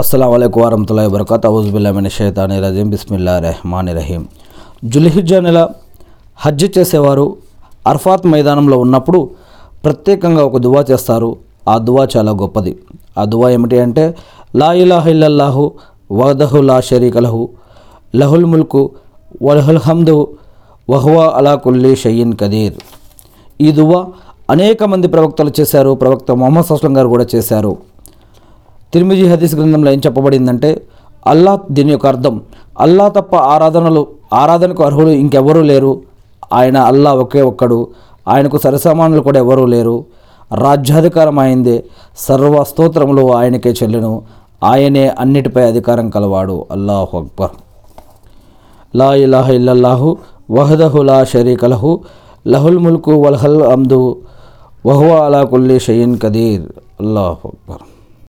అస్సలం అయికు వరహతుల్లా వరకత్ అవుజుబుల్లామిన షైతాని రజీం బిస్మిల్లా రెహమాని రహీం జులిహిజ్జా నెల హజ్ చేసేవారు అర్ఫాత్ మైదానంలో ఉన్నప్పుడు ప్రత్యేకంగా ఒక దువా చేస్తారు. ఆ దువా చాలా గొప్పది. ఆ దువా ఏమిటి అంటే లా ఇలాహ వదహు లా షరీకలహు లహుల్ ముల్కు వలహుల్ హమ్దు వహువా అలా కుల్లి షయ్యిన్ కదీర్. ఈ దువా అనేక మంది ప్రవక్తలు చేశారు. ప్రవక్త మొహమ్మద్ సస్లం గారు కూడా చేశారు. తిరుమిజి హదీస్ గ్రంథంలో ఏం చెప్పబడిందంటే అల్లా దీని యొక్క అర్థం అల్లా తప్ప ఆరాధనలు ఆరాధనకు అర్హులు ఇంకెవరూ లేరు. ఆయన అల్లా ఒకే ఒక్కడు. ఆయనకు సరసమానులు కూడా ఎవరూ లేరు. రాజ్యాధికారం ఆయనదే. సర్వ స్తోత్రములు ఆయనకే చెల్లును. ఆయనే అన్నిటిపై అధికారం కలవాడు. అల్లాహు అక్బర్. లా ఇలాహ ఇల్లల్లాహు వహదహు లా షరీకలహు లహుల్ ముల్కు వల్హల్ అమ్దు. వహువా అలా కుల్లి షయీన్ కదీర్. అల్లాహు అక్బర్.